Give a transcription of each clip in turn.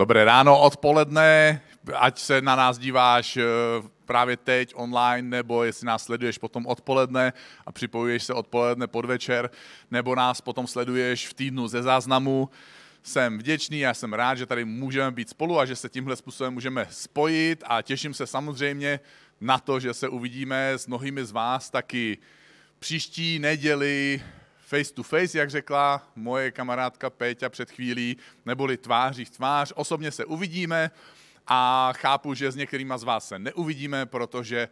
Dobré ráno, odpoledne, ať se na nás díváš eh, právě teď online, nebo jestli nás sleduješ potom odpoledne a připojuješ se odpoledne podvečer, nebo nás potom sleduješ v týdnu ze záznamu. Jsem vděčný, já jsem rád, že tady můžeme být spolu a že se tímhle způsobem můžeme spojit a těším se samozřejmě na to, že se uvidíme s mnohými z vás taky příští neděli face to face, jak řekla moje kamarádka Péťa před chvílí, neboli tváří v tvář. Osobně se uvidíme a chápu, že s některýma z vás se neuvidíme, protože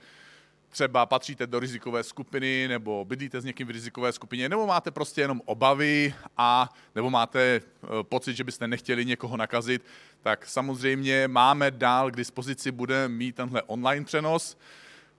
třeba patříte do rizikové skupiny, nebo bydlíte s někým v rizikové skupině, nebo máte prostě jenom obavy a nebo máte eh, pocit, že byste nechtěli někoho nakazit, tak samozřejmě máme dál k dispozici, budeme mít tenhle online přenos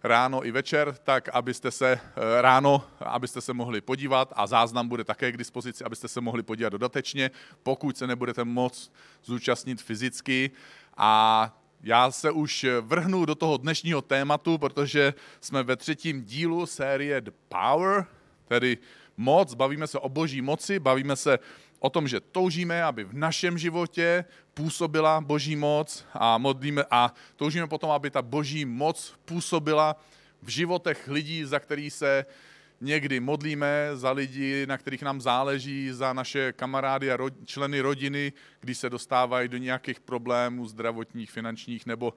ráno i večer, tak abyste se eh, ráno, abyste se mohli podívat a záznam bude také k dispozici, abyste se mohli podívat dodatečně, pokud se nebudete moc zúčastnit fyzicky. A já se už vrhnu do toho dnešního tématu, protože jsme ve třetím dílu série The Power, tedy moc, bavíme se o boží moci, bavíme se o tom, že toužíme, aby v našem životě působila boží moc a modlíme a toužíme potom, aby ta boží moc působila v životech lidí, za který se někdy modlíme, za lidi, na kterých nám záleží, za naše kamarády a ro- členy rodiny, když se dostávají do nějakých problémů zdravotních, finančních nebo,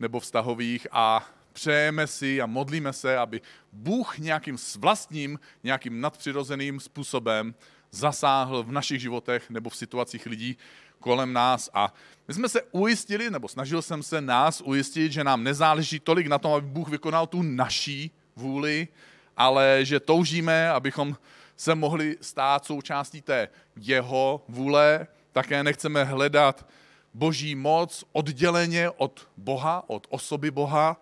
nebo vztahových. A přejeme si a modlíme se, aby Bůh nějakým vlastním, nějakým nadpřirozeným způsobem zasáhl v našich životech nebo v situacích lidí kolem nás. A my jsme se ujistili, nebo snažil jsem se nás ujistit, že nám nezáleží tolik na tom, aby Bůh vykonal tu naší vůli, ale že toužíme, abychom se mohli stát součástí té jeho vůle. Také nechceme hledat boží moc odděleně od Boha, od osoby Boha,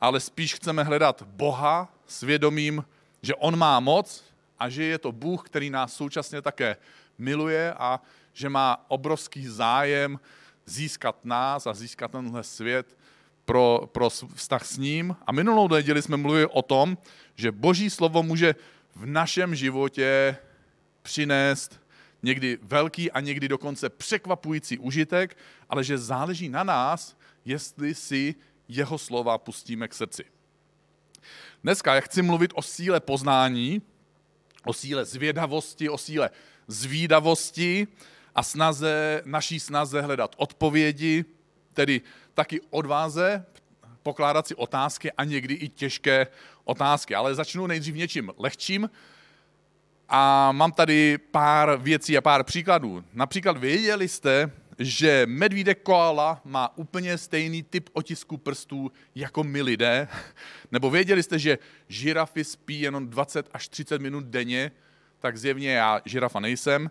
ale spíš chceme hledat Boha svědomím, že On má moc a že je to Bůh, který nás současně také miluje a že má obrovský zájem získat nás a získat tenhle svět pro, pro vztah s ním. A minulou neděli jsme mluvili o tom, že Boží slovo může v našem životě přinést někdy velký a někdy dokonce překvapující užitek, ale že záleží na nás, jestli si jeho slova pustíme k srdci. Dneska já chci mluvit o síle poznání, o síle zvědavosti, o síle zvídavosti a snaze, naší snaze hledat odpovědi, tedy taky odváze pokládat si otázky a někdy i těžké otázky. Ale začnu nejdřív něčím lehčím a mám tady pár věcí a pár příkladů. Například věděli jste, že medvídek koala má úplně stejný typ otisku prstů jako my lidé? Nebo věděli jste, že žirafy spí jenom 20 až 30 minut denně? Tak zjevně já žirafa nejsem.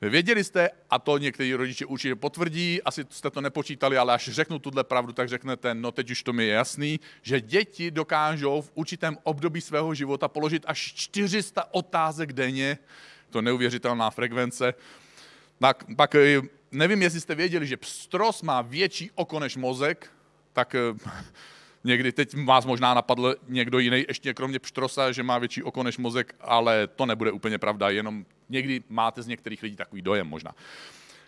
Věděli jste, a to někteří rodiče určitě potvrdí, asi jste to nepočítali, ale až řeknu tuhle pravdu, tak řeknete, no teď už to mi je jasný, že děti dokážou v určitém období svého života položit až 400 otázek denně, to neuvěřitelná frekvence. Tak, pak eh, nevím, jestli jste věděli, že pstros má větší oko než mozek, tak eh, někdy teď vás možná napadl někdo jiný, ještě kromě pštrosa, že má větší oko než mozek, ale to nebude úplně pravda, jenom někdy máte z některých lidí takový dojem možná.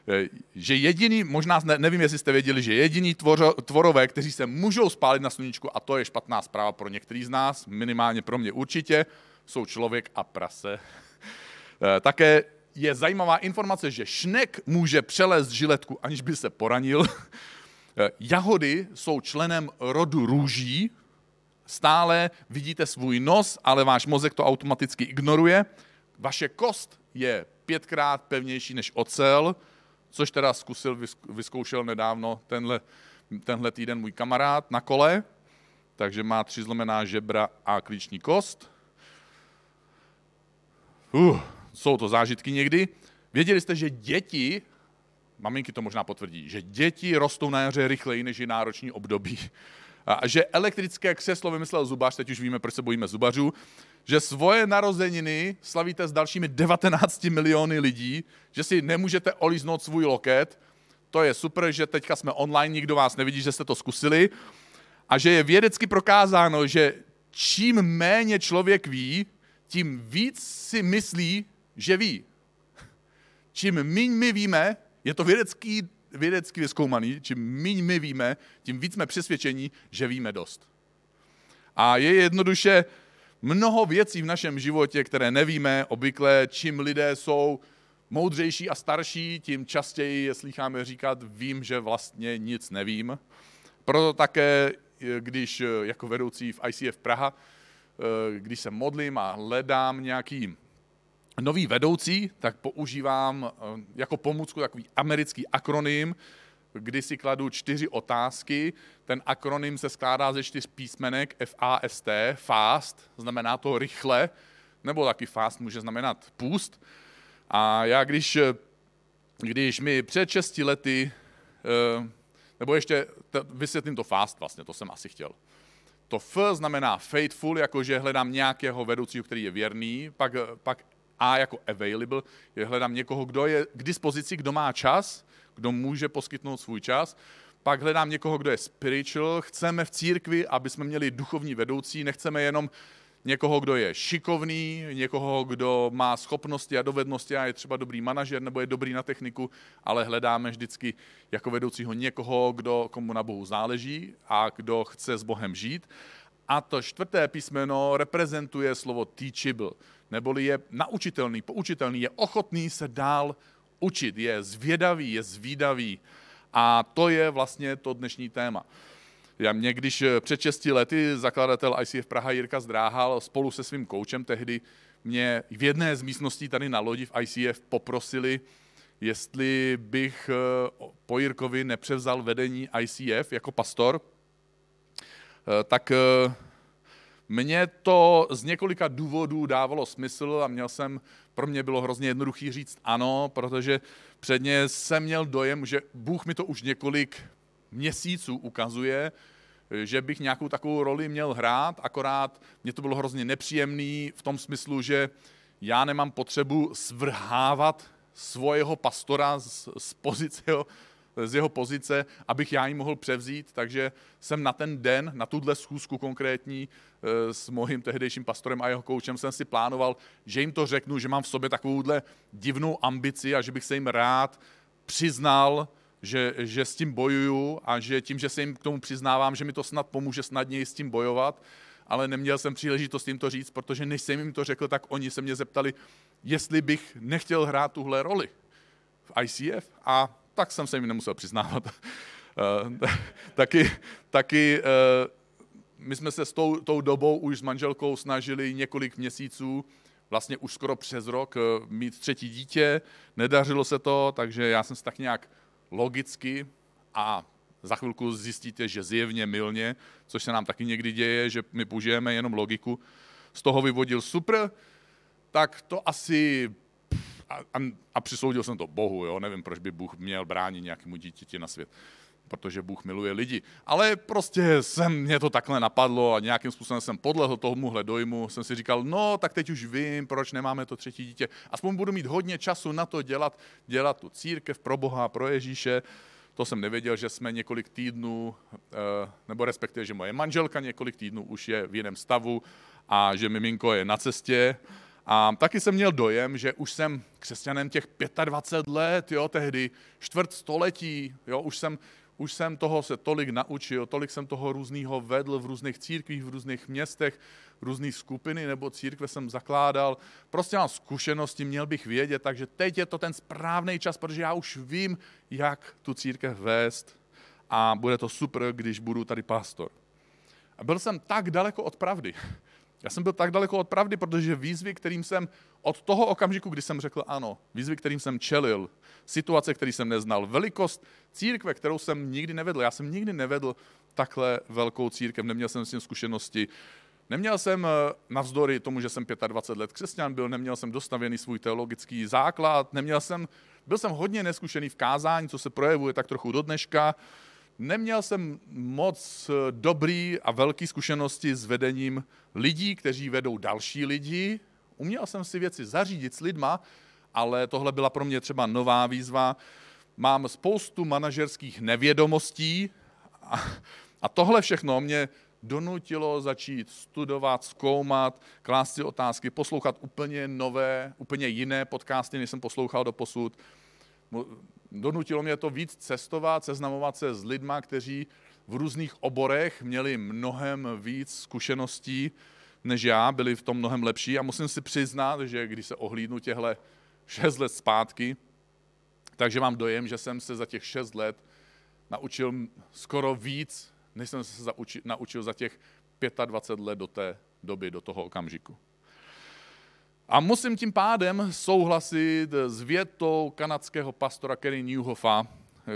Eh, že jediný, možná nevím, jestli jste věděli, že jediný tvoro, tvorové, kteří se můžou spálit na sluníčku, a to je špatná zpráva pro některý z nás, minimálně pro mě určitě, jsou člověk a prase. Také je zajímavá informace, že šnek může přelézt žiletku, aniž by se poranil. Jahody jsou členem rodu růží, stále vidíte svůj nos, ale váš mozek to automaticky ignoruje. Vaše kost je pětkrát pevnější než ocel, což teda zkusil, vyzkoušel nedávno tenhle, tenhle týden můj kamarád na kole, takže má tři zlomená žebra a klíční kost. Uh, jsou to zážitky někdy. Věděli jste, že děti, maminky to možná potvrdí, že děti rostou na jaře rychleji než je nároční období. A že elektrické křeslo vymyslel zubař, teď už víme, proč se bojíme zubařů, že svoje narozeniny slavíte s dalšími 19 miliony lidí, že si nemůžete olíznout svůj loket. To je super, že teďka jsme online, nikdo vás nevidí, že jste to zkusili. A že je vědecky prokázáno, že čím méně člověk ví, tím víc si myslí, že ví. Čím míň my víme, je to vědecký vědecky vyzkoumaný, čím méně my víme, tím víc jsme přesvědčení, že víme dost. A je jednoduše mnoho věcí v našem životě, které nevíme. Obvykle, čím lidé jsou moudřejší a starší, tím častěji je slycháme říkat, vím, že vlastně nic nevím. Proto také, když jako vedoucí v ICF Praha, když se modlím a hledám nějaký nový vedoucí, tak používám jako pomůcku takový americký akronym, kdy si kladu čtyři otázky. Ten akronym se skládá ze čtyř písmenek FAST, fast, znamená to rychle, nebo taky fast může znamenat půst. A já když, když mi před 6 lety, eh, nebo ještě vysvětlím to fast vlastně, to jsem asi chtěl. To F znamená faithful, jakože hledám nějakého vedoucího, který je věrný, pak, pak A jako available, je hledám někoho, kdo je k dispozici, kdo má čas, kdo může poskytnout svůj čas. Pak hledám někoho, kdo je spiritual. Chceme v církvi, aby jsme měli duchovní vedoucí, nechceme jenom někoho, kdo je šikovný, někoho, kdo má schopnosti a dovednosti a je třeba dobrý manažer nebo je dobrý na techniku, ale hledáme vždycky jako vedoucího někoho, kdo komu na Bohu záleží a kdo chce s Bohem žít. A to čtvrté písmeno reprezentuje slovo teachable, neboli je naučitelný, poučitelný, je ochotný se dál učit, je zvědavý, je zvídavý. A to je vlastně to dnešní téma. Já mě, když eh, před 6 lety zakladatel ICF Praha Jirka Zdráhal spolu se svým koučem tehdy mě v jedné z místností tady na lodi v ICF poprosili, jestli bych eh, po Jirkovi nepřevzal vedení ICF jako pastor, eh, tak mně to z několika důvodů dávalo smysl a měl jsem, pro mě bylo hrozně jednoduchý říct ano, protože předně jsem měl dojem, že Bůh mi to už několik měsíců ukazuje, že bych nějakou takovou roli měl hrát, akorát mě to bylo hrozně nepříjemný v tom smyslu, že já nemám potřebu svrhávat svojeho pastora z, z pozice z jeho pozice, abych já ji mohl převzít, takže jsem na ten den, na tuhle schůzku konkrétní eh, s mohým tehdejším pastorem a jeho koučem jsem si plánoval, že jim to řeknu, že mám v sobě takovouhle divnou ambici a že bych se jim rád přiznal, že, že s tím bojuju a že tím, že se jim k tomu přiznávám, že mi to snad pomůže snadněji s tím bojovat, ale neměl jsem příležitost jim to říct, protože než jsem jim to řekl, tak oni se mě zeptali, jestli bych nechtěl hrát tuhle roli v ICF a tak jsem se jim nemusel přiznávat. Eh, taky, taky eh, my jsme se s tou, tou dobou už s manželkou snažili několik měsíců, vlastně už skoro přes rok, eh, mít třetí dítě. Nedařilo se to, takže já jsem se tak nějak logicky a za chvilku zjistíte, že zjevně milně, což se nám taky někdy děje, že my použijeme jenom logiku, z toho vyvodil super, tak to asi a, a, a přisoudil jsem to Bohu, jo? nevím, proč by Bůh měl bránit nějakému dítěti na svět, protože Bůh miluje lidi. Ale prostě jsem, mě to takhle napadlo a nějakým způsobem jsem podlehl tomuhle dojmu, jsem si říkal, no tak teď už vím, proč nemáme to třetí dítě. Aspoň budu mít hodně času na to dělat, dělat tu církev pro Boha, pro Ježíše. To jsem nevěděl, že jsme několik týdnů, eh, nebo respektive, že moje manželka několik týdnů už je v jiném stavu a že miminko je na cestě a taky jsem měl dojem, že už jsem křesťanem těch 25 let, jo, tehdy čtvrt století, jo, už jsem, už jsem toho se tolik naučil, tolik jsem toho různého vedl v různých církvích, v různých městech, různé skupiny nebo církve jsem zakládal. Prostě mám zkušenosti, měl bych vědět, takže teď je to ten správný čas, protože já už vím, jak tu církev vést a bude to super, když budu tady pastor. A byl jsem tak daleko od pravdy, já jsem byl tak daleko od pravdy, protože výzvy, kterým jsem od toho okamžiku, kdy jsem řekl ano, výzvy, kterým jsem čelil, situace, které jsem neznal, velikost církve, kterou jsem nikdy nevedl. Já jsem nikdy nevedl takhle velkou církev, neměl jsem s tím zkušenosti. Neměl jsem, eh, navzdory tomu, že jsem 25 let křesťan byl, neměl jsem dostavěný svůj teologický základ, neměl jsem, byl jsem hodně neskušený v kázání, co se projevuje tak trochu do dneška. Neměl jsem moc eh, dobrý a velký zkušenosti s vedením lidí, kteří vedou další lidi. Uměl jsem si věci zařídit s lidma, ale tohle byla pro mě třeba nová výzva. Mám spoustu manažerských nevědomostí a, a tohle všechno mě donutilo začít studovat, zkoumat, klást si otázky, poslouchat úplně nové, úplně jiné podcasty, než jsem poslouchal do posud Donutilo mě to víc cestovat, seznamovat se s lidma, kteří v různých oborech měli mnohem víc zkušeností než já, byli v tom mnohem lepší a musím si přiznat, že když se ohlídnu těhle šest let zpátky, takže mám dojem, že jsem se za těch šest let naučil skoro víc, než jsem se naučil za těch 25 let do té doby, do toho okamžiku. A musím tím pádem souhlasit s větou kanadského pastora Kerry Newhoffa,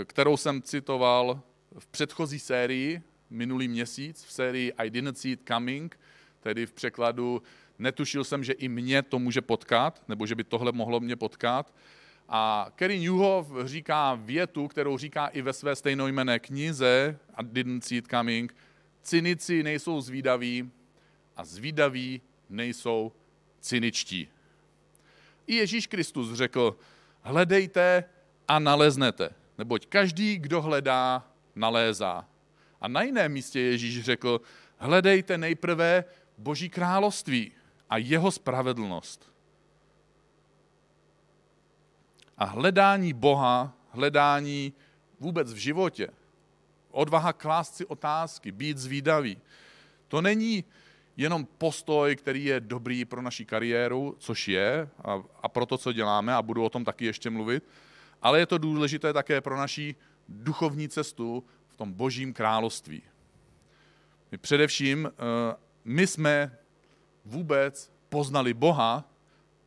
kterou jsem citoval v předchozí sérii, minulý měsíc, v sérii I didn't see it coming, tedy v překladu netušil jsem, že i mě to může potkat, nebo že by tohle mohlo mě potkat. A Kerry Newhoff říká větu, kterou říká i ve své stejnojmené knize I didn't see it coming, cynici nejsou zvídaví a zvídaví nejsou cyničtí. I Ježíš Kristus řekl, hledejte a naleznete, neboť každý, kdo hledá, nalézá. A na jiném místě Ježíš řekl, hledejte nejprve Boží království a jeho spravedlnost. A hledání Boha, hledání vůbec v životě, odvaha klást si otázky, být zvídavý, to není jenom postoj, který je dobrý pro naši kariéru, což je, a, a pro to, co děláme, a budu o tom taky ještě mluvit, ale je to důležité také pro naši duchovní cestu v tom božím království. My především, eh, my jsme vůbec poznali Boha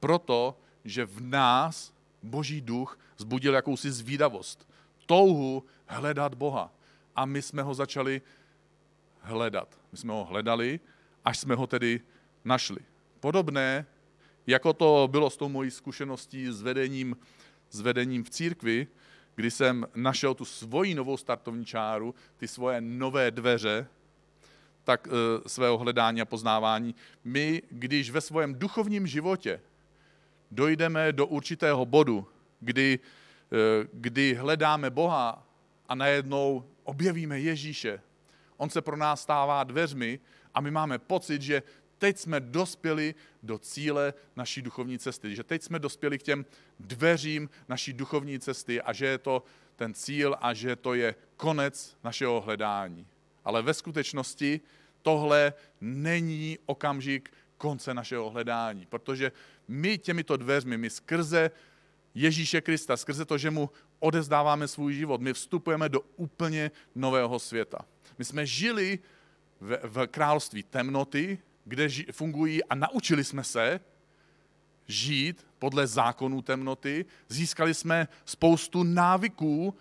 proto, že v nás boží duch zbudil jakousi zvídavost, touhu hledat Boha. A my jsme ho začali hledat. My jsme ho hledali až jsme ho tedy našli. Podobné, jako to bylo s tou mojí zkušeností s vedením, s vedením v církvi, kdy jsem našel tu svoji novou startovní čáru, ty svoje nové dveře, tak e, svého hledání a poznávání. My, když ve svém duchovním životě dojdeme do určitého bodu, kdy, e, kdy hledáme Boha a najednou objevíme Ježíše, on se pro nás stává dveřmi a my máme pocit, že teď jsme dospěli do cíle naší duchovní cesty, že teď jsme dospěli k těm dveřím naší duchovní cesty a že je to ten cíl a že to je konec našeho hledání. Ale ve skutečnosti tohle není okamžik konce našeho hledání, protože my těmito dveřmi, my skrze Ježíše Krista, skrze to, že mu odezdáváme svůj život, my vstupujeme do úplně nového světa. My jsme žili v, v království temnoty, kde ži, fungují a naučili jsme se žít podle zákonů temnoty, získali jsme spoustu návyků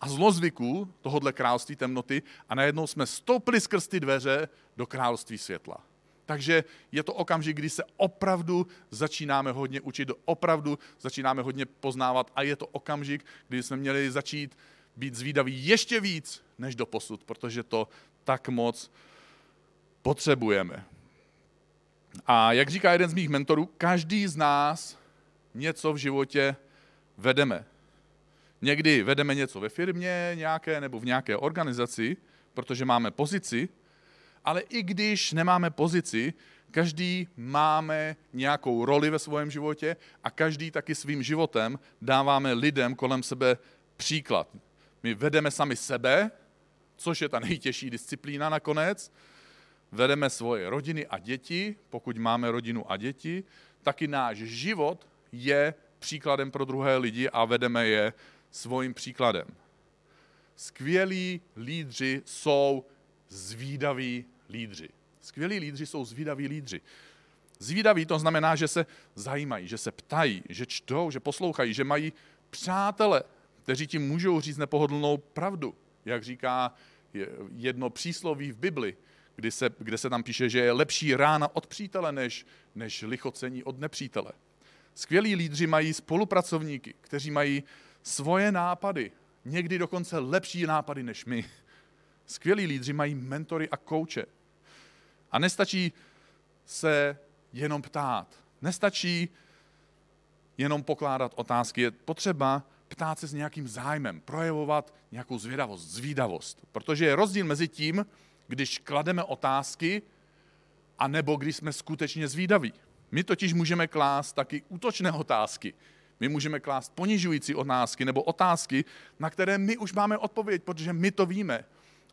a zlozvyků tohohle království temnoty a najednou jsme stoupili skrz ty dveře do království světla. Takže je to okamžik, kdy se opravdu začínáme hodně učit, opravdu začínáme hodně poznávat a je to okamžik, kdy jsme měli začít být zvídaví ještě víc než do posud, protože to tak moc potřebujeme. A jak říká jeden z mých mentorů, každý z nás něco v životě vedeme. Někdy vedeme něco ve firmě nějaké nebo v nějaké organizaci, protože máme pozici, ale i když nemáme pozici, každý máme nějakou roli ve svém životě a každý taky svým životem dáváme lidem kolem sebe příklad. My vedeme sami sebe, což je ta nejtěžší disciplína nakonec, vedeme svoje rodiny a děti, pokud máme rodinu a děti, taky náš život je příkladem pro druhé lidi a vedeme je svým příkladem. Skvělí lídři jsou zvídaví lídři. Skvělí lídři jsou zvídaví lídři. Zvídaví to znamená, že se zajímají, že se ptají, že čtou, že poslouchají, že mají přátele, kteří ti můžou říct nepohodlnou pravdu. Jak říká jedno přísloví v Bibli, kdy se, kde se tam píše, že je lepší rána od přítele, než, než lichocení od nepřítele. Skvělí lídři mají spolupracovníky, kteří mají svoje nápady, někdy dokonce lepší nápady než my. Skvělí lídři mají mentory a kouče. A nestačí se jenom ptát. Nestačí jenom pokládat otázky. Je potřeba ptát se s nějakým zájmem, projevovat nějakou zvědavost, zvídavost. Protože je rozdíl mezi tím, když klademe otázky, a nebo když jsme skutečně zvídaví. My totiž můžeme klást taky útočné otázky. My můžeme klást ponižující otázky nebo otázky, na které my už máme odpověď, protože my to víme.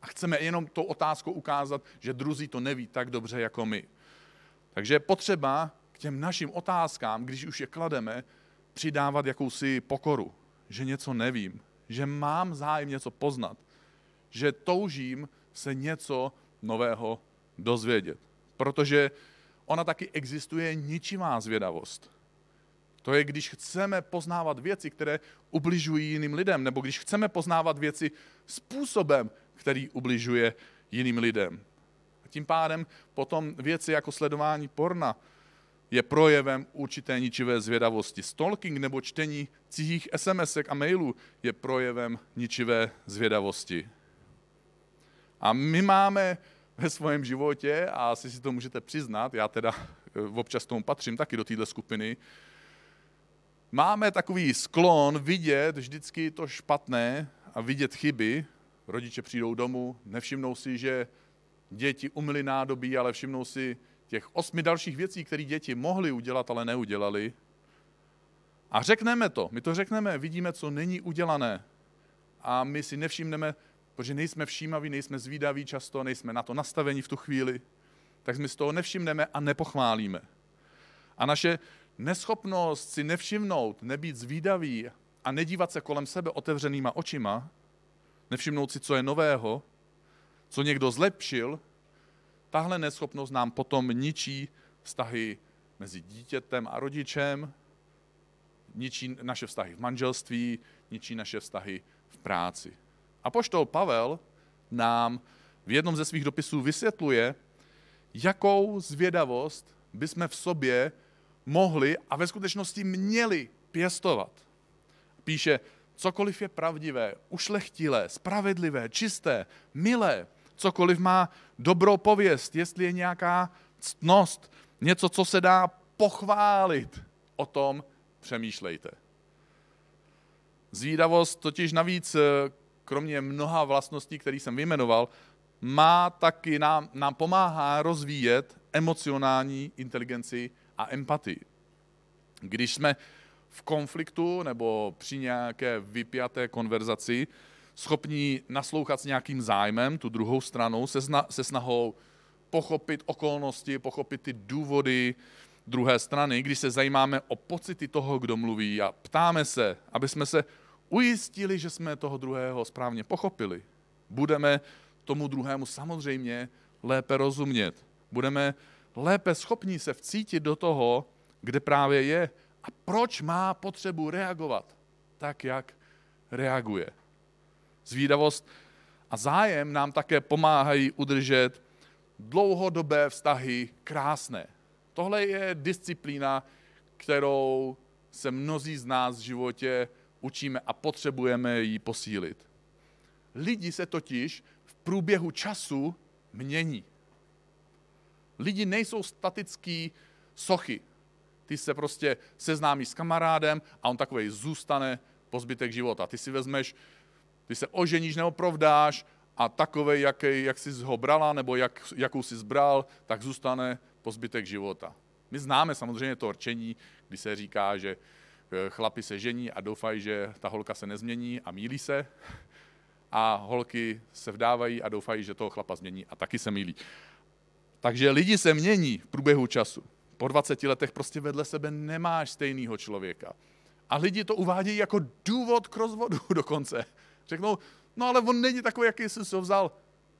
A chceme jenom tou otázkou ukázat, že druzí to neví tak dobře jako my. Takže je potřeba k těm našim otázkám, když už je klademe, přidávat jakousi pokoru, že něco nevím, že mám zájem něco poznat, že toužím se něco nového dozvědět. Protože ona taky existuje ničivá zvědavost. To je, když chceme poznávat věci, které ubližují jiným lidem, nebo když chceme poznávat věci způsobem, který ubližuje jiným lidem. A tím pádem potom věci jako sledování porna je projevem určité ničivé zvědavosti. Stalking nebo čtení cizích sms a mailů je projevem ničivé zvědavosti. A my máme ve svém životě, a asi si to můžete přiznat, já teda eh, občas tomu patřím taky do této skupiny, máme takový sklon vidět vždycky to špatné a vidět chyby. Rodiče přijdou domů, nevšimnou si, že děti umyly nádobí, ale všimnou si těch osmi dalších věcí, které děti mohly udělat, ale neudělali. A řekneme to, my to řekneme, vidíme, co není udělané. A my si nevšimneme, protože nejsme všímaví, nejsme zvídaví často, nejsme na to nastavení v tu chvíli, tak my z toho nevšimneme a nepochválíme. A naše neschopnost si nevšimnout, nebýt zvídavý a nedívat se kolem sebe otevřenýma očima, nevšimnout si, co je nového, co někdo zlepšil, tahle neschopnost nám potom ničí vztahy mezi dítětem a rodičem, ničí naše vztahy v manželství, ničí naše vztahy v práci. A poštol Pavel nám v jednom ze svých dopisů vysvětluje, jakou zvědavost bychom v sobě mohli a ve skutečnosti měli pěstovat. Píše, cokoliv je pravdivé, ušlechtilé, spravedlivé, čisté, milé, cokoliv má dobrou pověst, jestli je nějaká ctnost, něco, co se dá pochválit, o tom přemýšlejte. Zvídavost totiž navíc, eh, kromě mnoha vlastností, které jsem vyjmenoval, má taky nám, nám pomáhá rozvíjet emocionální inteligenci a empatii. Když jsme v konfliktu nebo při nějaké vypjaté konverzaci, schopní naslouchat s nějakým zájmem, tu druhou stranou, se, zna, se snahou pochopit okolnosti, pochopit ty důvody druhé strany, když se zajímáme o pocity toho, kdo mluví a ptáme se, aby jsme se ujistili, že jsme toho druhého správně pochopili. Budeme tomu druhému samozřejmě lépe rozumět. Budeme lépe schopni se vcítit do toho, kde právě je a proč má potřebu reagovat tak, jak reaguje. Zvídavost a zájem nám také pomáhají udržet dlouhodobé vztahy krásné. Tohle je disciplína, kterou se mnozí z nás v životě učíme a potřebujeme ji posílit. Lidi se totiž v průběhu času mění. Lidi nejsou statický sochy. Ty se prostě seznámí s kamarádem a on takový zůstane po zbytek života. Ty si vezmeš ty se oženíš nebo provdáš a takovej, jaký, jak jsi ho brala nebo jak, jakou jsi zbral, tak zůstane po zbytek života. My známe samozřejmě to rčení, kdy se říká, že chlapi se žení a doufají, že ta holka se nezmění a mílí se. A holky se vdávají a doufají, že toho chlapa změní a taky se mílí. Takže lidi se mění v průběhu času. Po 20 letech prostě vedle sebe nemáš stejného člověka. A lidi to uvádějí jako důvod k rozvodu dokonce. Řeknou, no ale on není takový, jaký jsi si ho vzal.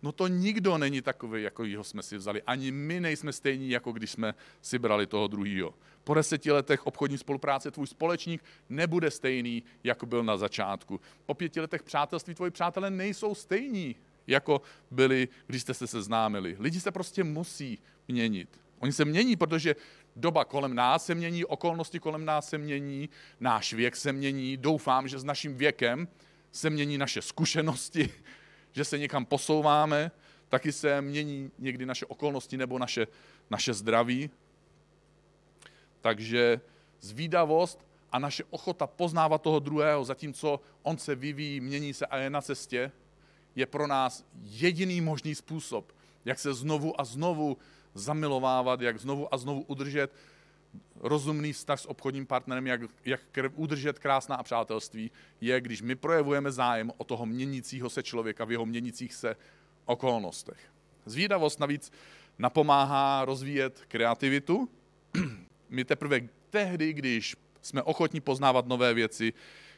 No to nikdo není takový, jako jeho jsme si vzali. Ani my nejsme stejní, jako když jsme si brali toho druhého. Po deseti letech obchodní spolupráce tvůj společník nebude stejný, jako byl na začátku. Po pěti letech přátelství tvoji přátelé nejsou stejní, jako byli, když jste se seznámili. Lidi se prostě musí měnit. Oni se mění, protože doba kolem nás se mění, okolnosti kolem nás se mění, náš věk se mění. Doufám, že s naším věkem se mění naše zkušenosti, že se někam posouváme, taky se mění někdy naše okolnosti nebo naše, naše zdraví. Takže zvídavost a naše ochota poznávat toho druhého, zatímco on se vyvíjí, mění se a je na cestě, je pro nás jediný možný způsob, jak se znovu a znovu zamilovávat, jak znovu a znovu udržet rozumný vztah s obchodním partnerem, jak, jak udržet krásná přátelství, je, když my projevujeme zájem o toho měnícího se člověka v jeho měnících se okolnostech. Zvídavost navíc napomáhá rozvíjet kreativitu. My teprve tehdy, když jsme ochotní poznávat nové věci,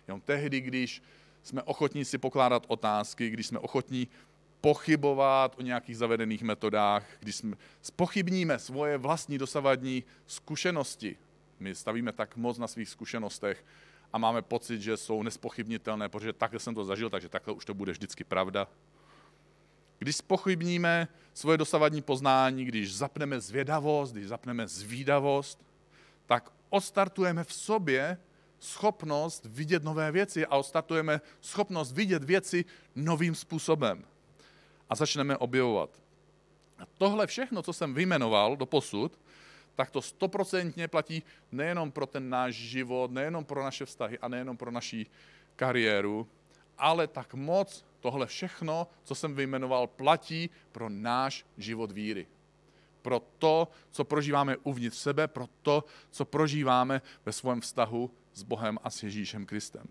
jenom tehdy, když jsme ochotní si pokládat otázky, když jsme ochotní pochybovat o nějakých zavedených metodách, když jsme spochybníme svoje vlastní dosavadní zkušenosti. My stavíme tak moc na svých zkušenostech a máme pocit, že jsou nespochybnitelné, protože takhle jsem to zažil, takže takhle už to bude vždycky pravda. Když spochybníme svoje dosavadní poznání, když zapneme zvědavost, když zapneme zvídavost, tak odstartujeme v sobě schopnost vidět nové věci a odstartujeme schopnost vidět věci novým způsobem. A začneme objevovat. A tohle všechno, co jsem vyjmenoval do posud, tak to stoprocentně platí nejenom pro ten náš život, nejenom pro naše vztahy a nejenom pro naší kariéru, ale tak moc tohle všechno, co jsem vyjmenoval, platí pro náš život víry. Pro to, co prožíváme uvnitř sebe, pro to, co prožíváme ve svém vztahu s Bohem a s Ježíšem Kristem.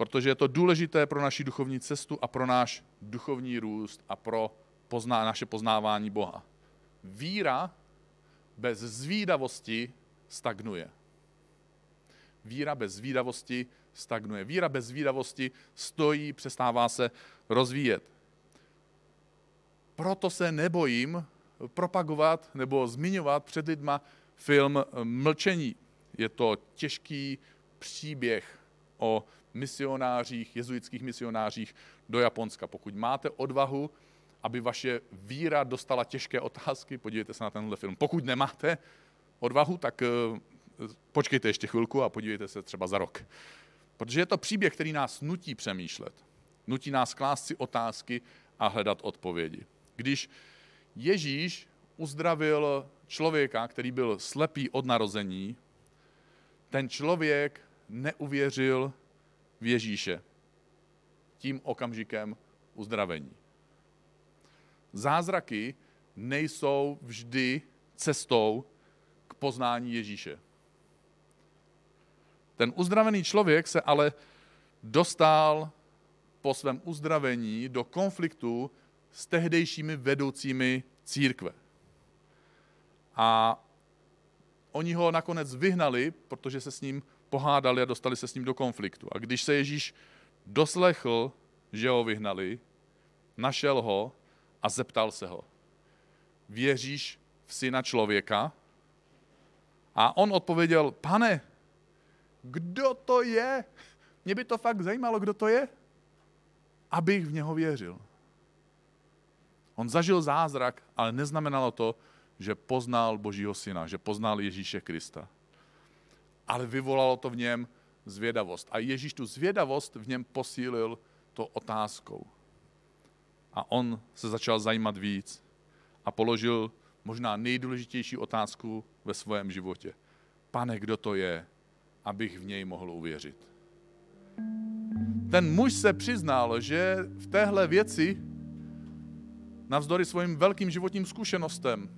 Protože je to důležité pro naši duchovní cestu a pro náš duchovní růst a pro pozná, naše poznávání Boha. Víra bez zvídavosti stagnuje. Víra bez zvídavosti stagnuje. Víra bez zvídavosti stojí, přestává se rozvíjet. Proto se nebojím propagovat nebo zmiňovat před lidma film Mlčení. Je to těžký příběh o misionářích, jezuitských misionářích do Japonska. Pokud máte odvahu, aby vaše víra dostala těžké otázky, podívejte se na tenhle film. Pokud nemáte odvahu, tak eh, počkejte ještě chvilku a podívejte se třeba za rok. Protože je to příběh, který nás nutí přemýšlet. Nutí nás klást si otázky a hledat odpovědi. Když Ježíš uzdravil člověka, který byl slepý od narození, ten člověk neuvěřil v Ježíše tím okamžikem uzdravení. Zázraky nejsou vždy cestou k poznání Ježíše. Ten uzdravený člověk se ale dostal po svém uzdravení do konfliktu s tehdejšími vedoucími církve. A oni ho nakonec vyhnali, protože se s ním pohádali a dostali se s ním do konfliktu. A když se Ježíš doslechl, že ho vyhnali, našel ho a zeptal se ho. Věříš v syna člověka? A on odpověděl, pane, kdo to je? Mě by to fakt zajímalo, kdo to je, abych v něho věřil. On zažil zázrak, ale neznamenalo to, že poznal Božího syna, že poznal Ježíše Krista. Ale vyvolalo to v něm zvědavost. A Ježíš tu zvědavost v něm posílil to otázkou. A on se začal zajímat víc a položil možná nejdůležitější otázku ve svém životě. Pane, kdo to je? abych v něj mohl uvěřit. Ten muž se přiznal, že v téhle věci, navzdory svým velkým životním zkušenostem,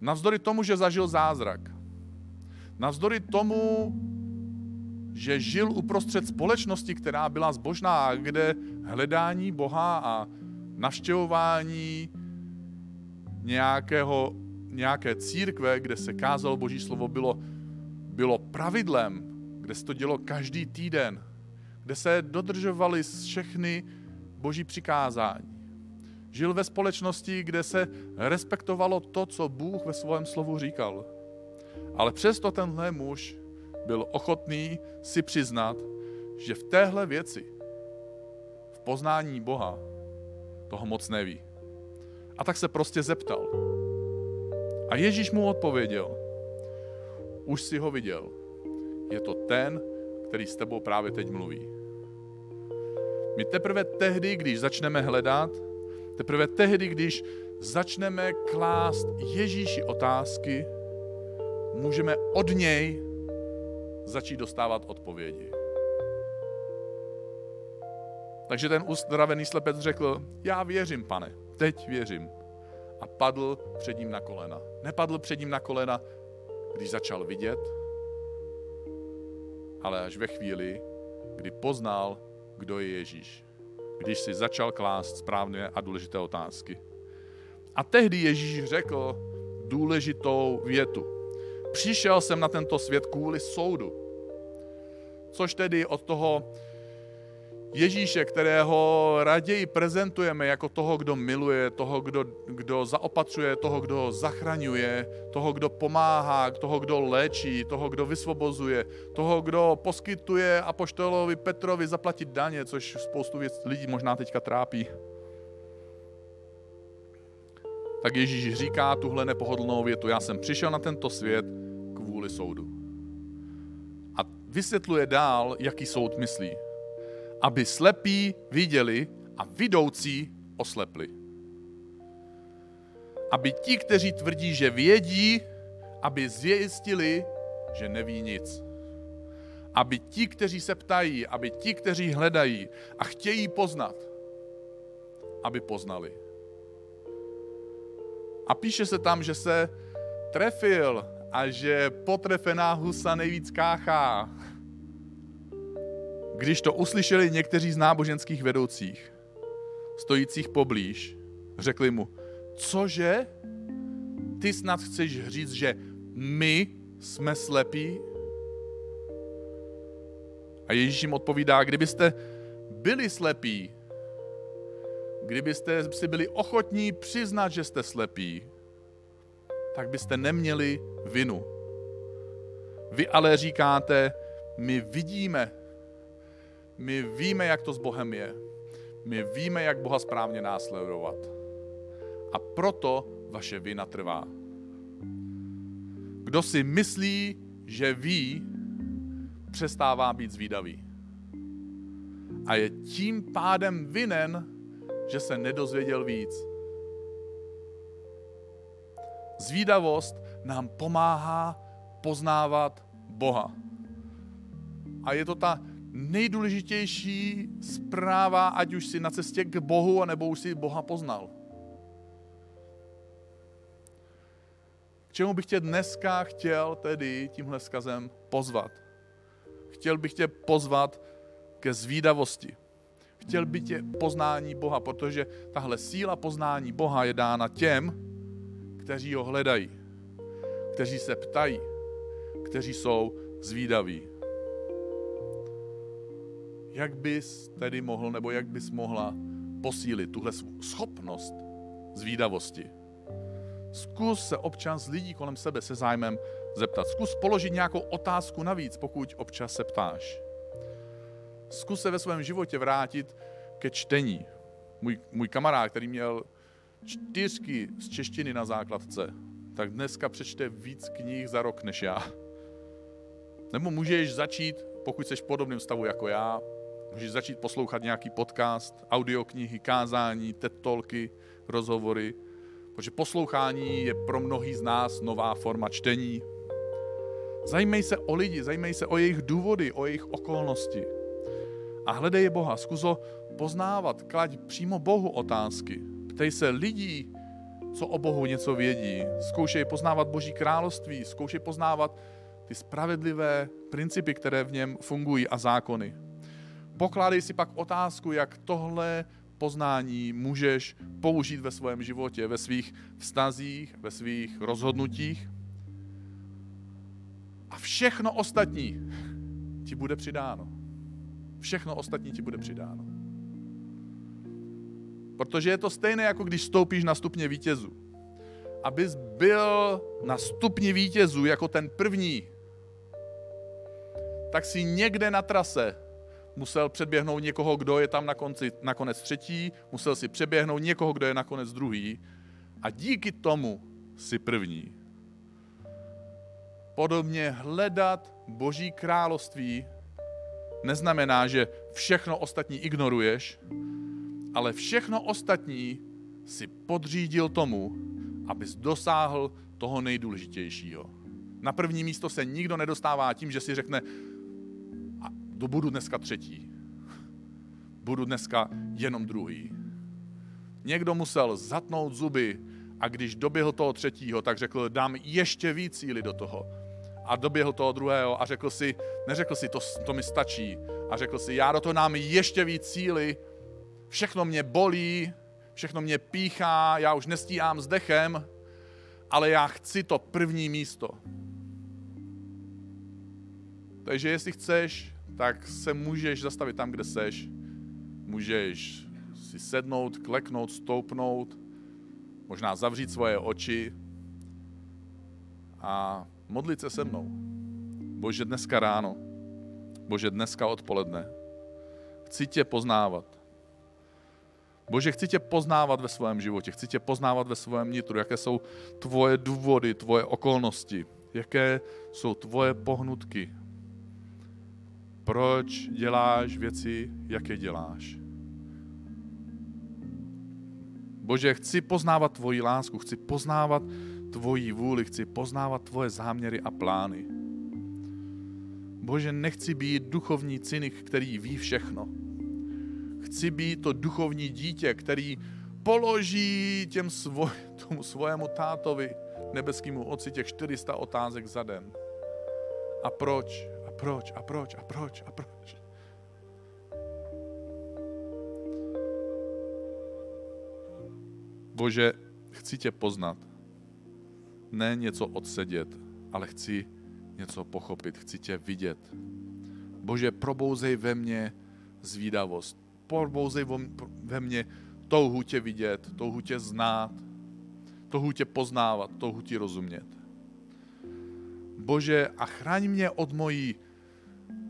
navzdory tomu, že zažil zázrak, navzdory tomu, že žil uprostřed společnosti, která byla zbožná, kde hledání Boha a navštěvování nějakého, nějaké církve, kde se kázalo Boží slovo, bylo bylo pravidlem, kde se to dělo každý týden, kde se dodržovaly všechny boží přikázání. Žil ve společnosti, kde se respektovalo to, co Bůh ve svém slovu říkal. Ale přesto tenhle muž byl ochotný si přiznat, že v téhle věci, v poznání Boha, toho moc neví. A tak se prostě zeptal. A Ježíš mu odpověděl, už si ho viděl. Je to ten, který s tebou právě teď mluví. My teprve tehdy, když začneme hledat, teprve tehdy, když začneme klást Ježíši otázky, můžeme od něj začít dostávat odpovědi. Takže ten uzdravený slepec řekl, já věřím, pane, teď věřím. A padl před ním na kolena. Nepadl před ním na kolena když začal vidět, ale až ve chvíli, kdy poznal, kdo je Ježíš. Když si začal klást správné a důležité otázky. A tehdy Ježíš řekl důležitou větu. Přišel jsem na tento svět kvůli soudu. Což tedy od toho Ježíše, kterého raději prezentujeme jako toho, kdo miluje, toho, kdo, kdo zaopatřuje, toho, kdo zachraňuje, toho, kdo pomáhá, toho, kdo léčí, toho, kdo vysvobozuje, toho, kdo poskytuje apoštolovi Petrovi zaplatit daně, což spoustu lidí možná teďka trápí. Tak Ježíš říká tuhle nepohodlnou větu. Já jsem přišel na tento svět kvůli soudu. A vysvětluje dál, jaký soud myslí aby slepí viděli a vidoucí oslepli. Aby ti, kteří tvrdí, že vědí, aby zjistili, že neví nic. Aby ti, kteří se ptají, aby ti, kteří hledají a chtějí poznat, aby poznali. A píše se tam, že se trefil a že potrefená husa nejvíc káchá když to uslyšeli někteří z náboženských vedoucích, stojících poblíž, řekli mu, cože? Ty snad chceš říct, že my jsme slepí? A Ježíš jim odpovídá, kdybyste byli slepí, kdybyste si byli ochotní přiznat, že jste slepí, tak byste neměli vinu. Vy ale říkáte, my vidíme, my víme, jak to s Bohem je. My víme, jak Boha správně následovat. A proto vaše vina trvá. Kdo si myslí, že ví, přestává být zvídavý. A je tím pádem vinen, že se nedozvěděl víc. Zvídavost nám pomáhá poznávat Boha. A je to ta nejdůležitější zpráva, ať už si na cestě k Bohu, anebo už si Boha poznal. K čemu bych tě dneska chtěl tedy tímhle skazem pozvat? Chtěl bych tě pozvat ke zvídavosti. Chtěl bych tě poznání Boha, protože tahle síla poznání Boha je dána těm, kteří ho hledají, kteří se ptají, kteří jsou zvídaví. Jak bys tedy mohl, nebo jak bys mohla posílit tuhle schopnost zvídavosti? Zkus se občas lidí kolem sebe se zájmem zeptat. Zkus položit nějakou otázku navíc, pokud občas se ptáš. Zkus se ve svém životě vrátit ke čtení. Můj, můj kamarád, který měl čtyřky z češtiny na základce, tak dneska přečte víc knih za rok než já. Nebo můžeš začít, pokud jsi v podobném stavu jako já, Můžeš začít poslouchat nějaký podcast, audioknihy, kázání, tetolky, rozhovory, protože poslouchání je pro mnohý z nás nová forma čtení. Zajímej se o lidi, zajímej se o jejich důvody, o jejich okolnosti. A hledej Boha, zkus ho poznávat, klaď přímo Bohu otázky. Ptej se lidí, co o Bohu něco vědí. Zkoušej poznávat Boží království, zkoušej poznávat ty spravedlivé principy, které v něm fungují a zákony. Pokládej si pak otázku, jak tohle poznání můžeš použít ve svém životě, ve svých vztazích, ve svých rozhodnutích. A všechno ostatní ti bude přidáno. Všechno ostatní ti bude přidáno. Protože je to stejné, jako když stoupíš na stupně vítězů. Abys byl na stupni vítězů jako ten první, tak si někde na trase musel předběhnout někoho, kdo je tam na konci, nakonec třetí, musel si přeběhnout někoho, kdo je nakonec druhý a díky tomu si první. Podobně hledat Boží království neznamená, že všechno ostatní ignoruješ, ale všechno ostatní si podřídil tomu, abys dosáhl toho nejdůležitějšího. Na první místo se nikdo nedostává tím, že si řekne, to budu dneska třetí. Budu dneska jenom druhý. Někdo musel zatnout zuby a když doběhl toho třetího, tak řekl, dám ještě víc síly do toho. A doběhl toho druhého a řekl si, neřekl si, to, to mi stačí. A řekl si, já do toho nám ještě víc síly, všechno mě bolí, všechno mě píchá, já už nestíhám s dechem, ale já chci to první místo. Takže jestli chceš, tak se můžeš zastavit tam, kde seš. Můžeš si sednout, kleknout, stoupnout, možná zavřít svoje oči a modlit se se mnou. Bože, dneska ráno, Bože, dneska odpoledne, chci tě poznávat. Bože, chci tě poznávat ve svém životě, chci tě poznávat ve svém nitru, jaké jsou tvoje důvody, tvoje okolnosti, jaké jsou tvoje pohnutky, proč děláš věci, jaké děláš. Bože, chci poznávat tvoji lásku, chci poznávat tvoji vůli, chci poznávat tvoje záměry a plány. Bože, nechci být duchovní cynik, který ví všechno. Chci být to duchovní dítě, který položí těm svoj, tomu svojemu tátovi, nebeskému otci, těch 400 otázek za den. A proč? A proč? A proč? A proč? A proč? Bože, chci tě poznat. Ne něco odsedět, ale chci něco pochopit, chci tě vidět. Bože, probouzej ve mně zvídavost. Probouzej ve mně touhu tě vidět, touhu tě znát, touhu tě poznávat, touhu ti rozumět. Bože, a chraň mě od mojí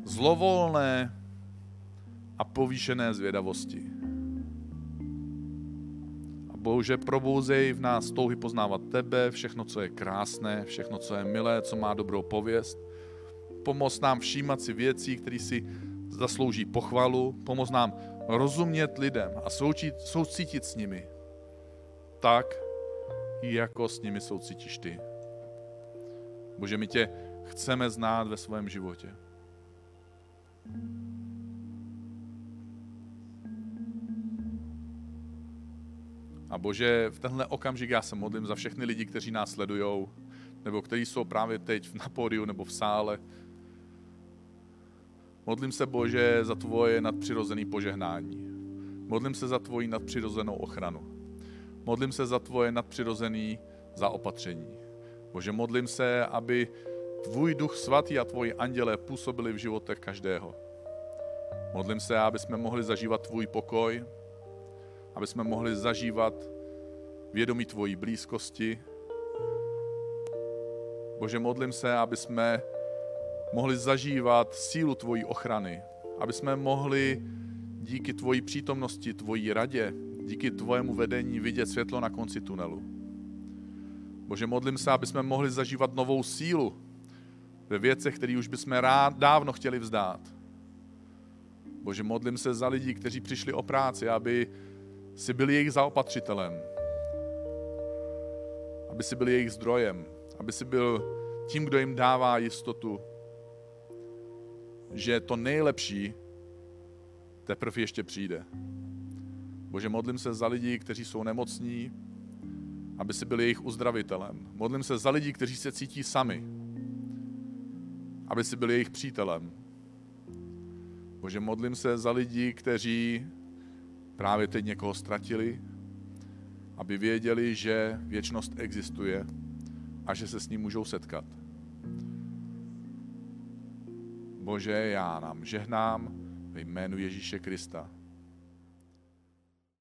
zlovolné a povýšené zvědavosti. Bože, probouzej v nás touhy poznávat tebe, všechno, co je krásné, všechno, co je milé, co má dobrou pověst. Pomoz nám všímat si věcí, které si zaslouží pochvalu. Pomoz nám rozumět lidem a soucít, soucítit s nimi tak, jako s nimi soucítíš ty. Bože, my tě chceme znát ve svém životě. A Bože, v tenhle okamžik já se modlím za všechny lidi, kteří nás sledují, nebo kteří jsou právě teď na pódiu nebo v sále. Modlím se, Bože, za tvoje nadpřirozené požehnání. Modlím se za tvoji nadpřirozenou ochranu. Modlím se za tvoje nadpřirozené zaopatření. Bože, modlím se, aby tvůj duch svatý a tvoji anděle působili v životech každého. Modlím se, aby jsme mohli zažívat tvůj pokoj, aby jsme mohli zažívat vědomí tvojí blízkosti. Bože, modlím se, aby jsme mohli zažívat sílu tvojí ochrany, aby jsme mohli díky tvojí přítomnosti, tvojí radě, díky tvojemu vedení vidět světlo na konci tunelu. Bože, modlím se, aby jsme mohli zažívat novou sílu ve věcech, které už bychom rád, dávno chtěli vzdát. Bože, modlím se za lidi, kteří přišli o práci, aby si byli jejich zaopatřitelem, aby si byl jejich zdrojem, aby si byl tím, kdo jim dává jistotu, že to nejlepší teprve ještě přijde. Bože, modlím se za lidi, kteří jsou nemocní, aby si byl jejich uzdravitelem. Modlím se za lidi, kteří se cítí sami, aby si byl jejich přítelem. Bože, modlím se za lidi, kteří právě teď někoho ztratili, aby věděli, že věčnost existuje a že se s ním můžou setkat. Bože, já nám žehnám ve jménu Ježíše Krista.